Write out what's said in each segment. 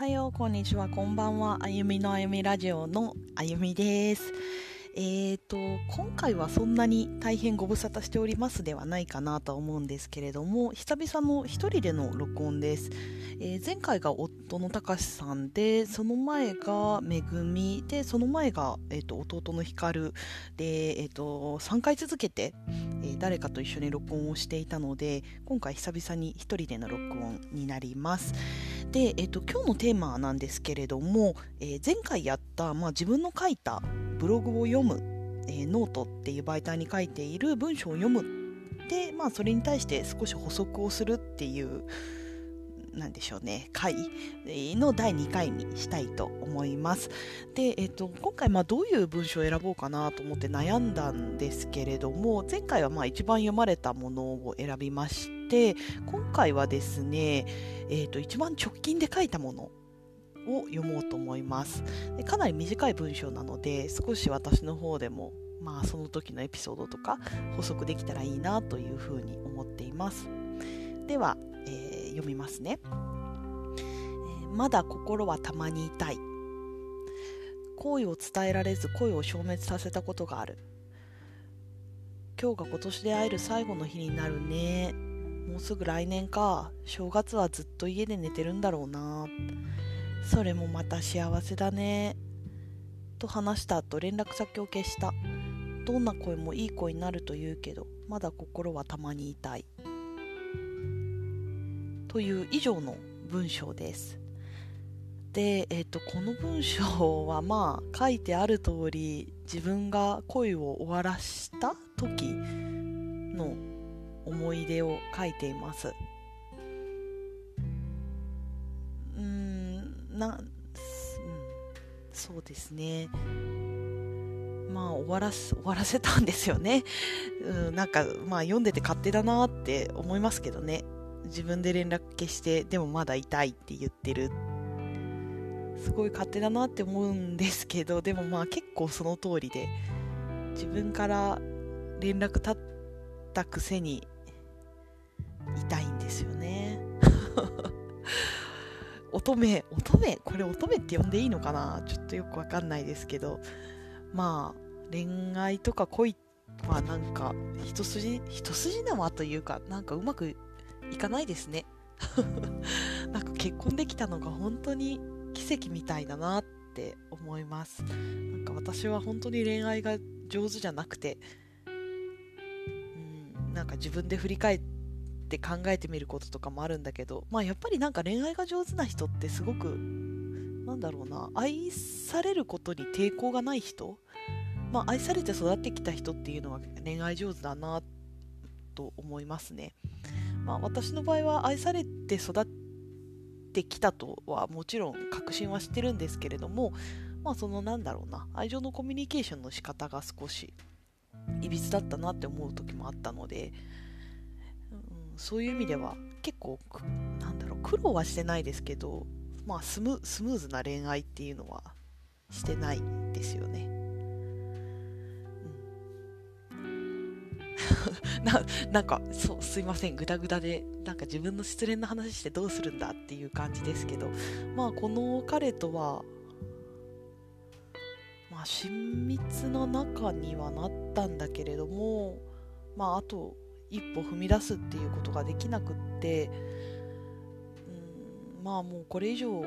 はよう、こんにちは、こんばんは。あゆみのあゆみラジオのあゆみです。えーと、今回はそんなに大変ご無沙汰しておりますではないかなと思うんですけれども、久々の一人での録音です。えー、前回が夫のたかしさんで、その前がめぐみで、その前が、えーと、弟のひかるで、えーと、3回続けて、えー、誰かと一緒に録音をしていたので、今回久々に一人での録音になります。で、えー、と今日のテーマなんですけれども、えー、前回やった、まあ、自分の書いたブログを読む、えー、ノートっていう媒体に書いている文章を読むで、まあ、それに対して少し補足をするっていうなんでしょうね。回の第2回にしたいと思います。で、えーと、今回まあどういう文章を選ぼうかなと思って悩んだんですけれども前回はまあ一番読まれたものを選びまして今回はですね、えーと一番直近で書いたものを読もうと思います。でかなり短い文章なので少し私の方でもまあその時のエピソードとか補足できたらいいなというふうに思っています。では、えー、読みますね、え、まだ心はたまに痛い好意を伝えられず恋を消滅させたことがある今日が今年で会える最後の日になるねもうすぐ来年か正月はずっと家で寝てるんだろうなそれもまた幸せだね。と話した後連絡先を消した。どんな声もいい声になると言うけど、まだ心はたまに痛い。という以上の文章です。で、えーと、この文章はまあ書いてある通り自分が恋を終わらした時の思い出を書いています。うんな、うん、そうですねまあ終わらす終わらせたんですよね、うん、なんかまあ読んでて勝手だなって思いますけどね自分で連絡消してでもまだ痛いって言ってる。すごい勝手だなって思うんですけどでもまあ結構その通りで自分から連絡立ったくせに痛いんですよね。乙女、乙女、これ乙女って呼んでいいのかな？ちょっとよくわかんないですけど、まあ、恋愛とか恋はなんか、一筋、一筋縄というか、なんかうまくいかないですね。なんか結婚できたのが本当に奇跡みたいだなって思います。なんか私は本当に恋愛が上手じゃなくて、うん、なんか自分で振り返って、考えてみることとかもあるんだけど、まあ、やっぱりなんか恋愛が上手な人ってすごくなんだろうな。愛されることに抵抗がない人、まあ、愛されて育ってきた人っていうのは恋愛上手だなと思いますね、まあ、私の場合は愛されて育ってきたとはもちろん確信はしてるんですけれどもまあそのなんだろうな愛情のコミュニケーションの仕方が少しいびつだったなって思う時もあったのでうんそういう意味では結構なんだろう苦労はしてないですけど、まあ、スムスムーズな恋愛っていうのはしてないですよね。ななんかそうすいません。グダグダでなんか自分の失恋の話してどうするんだっていう感じですけど。まあこの彼とはまあ親密な仲にはなったんだけれどもまああと一歩踏み出すっていうことができなくって。うんまあもうこれ以上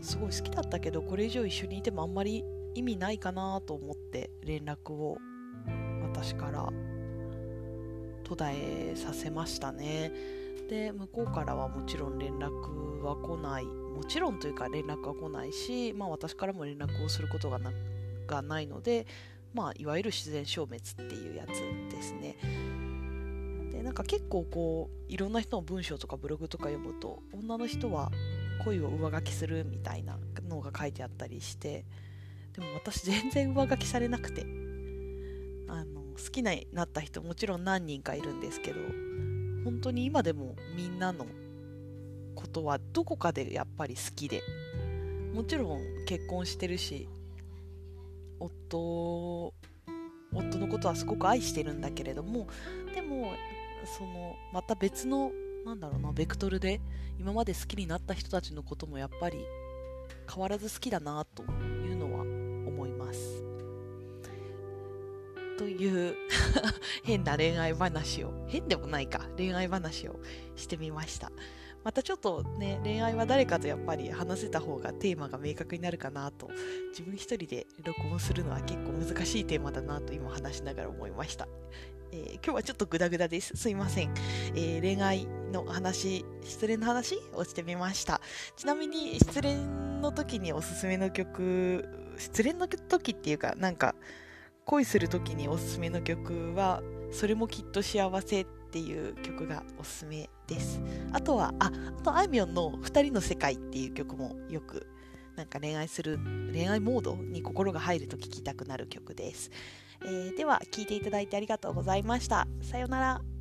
すごい好きだったけどこれ以上一緒にいてもあんまり意味ないかなと思って連絡を。私から。途絶えさせましたね。で向こうからはもちろん連絡は来ない。もちろんというか連絡は来ないし、まあ、私からも連絡をすることがながないので、まあ、いわゆる自然消滅っていうやつですね。でなんか結構こういろんな人の文章とかブログとか読むと女の人は恋を上書きするみたいなのが書いてあったりしてでも私全然上書きされなくて。好きになった人もちろん何人かいるんですけど本当に今でもみんなのことはどこかでやっぱり好きでもちろん結婚してるし夫夫のことはすごく愛してるんだけれどもでもそのまた別のなんだろうなベクトルで今まで好きになった人たちのこともやっぱり変わらず好きだなというのは思います。という 変な恋愛話を変でもないか恋愛話をしてみましたまたちょっとね恋愛は誰かとやっぱり話せた方がテーマが明確になるかなと自分一人で録音するのは結構難しいテーマだなと今話しながら思いましたえー、今日はちょっとグダグダです。すいません。えー、恋愛の話、失恋の話をしてみました。ちなみに、失恋の時におすすめの曲、失恋の時っていうか、なんか、恋する時におすすめの曲は、それもきっと幸せっていう曲がおすすめです。あとは、あ、あとあいみょんの二人の世界っていう曲もよくなんか恋愛する恋愛モードに心が入ると聴きたくなる曲です。えー、では聴いていただいてありがとうございました。さようなら。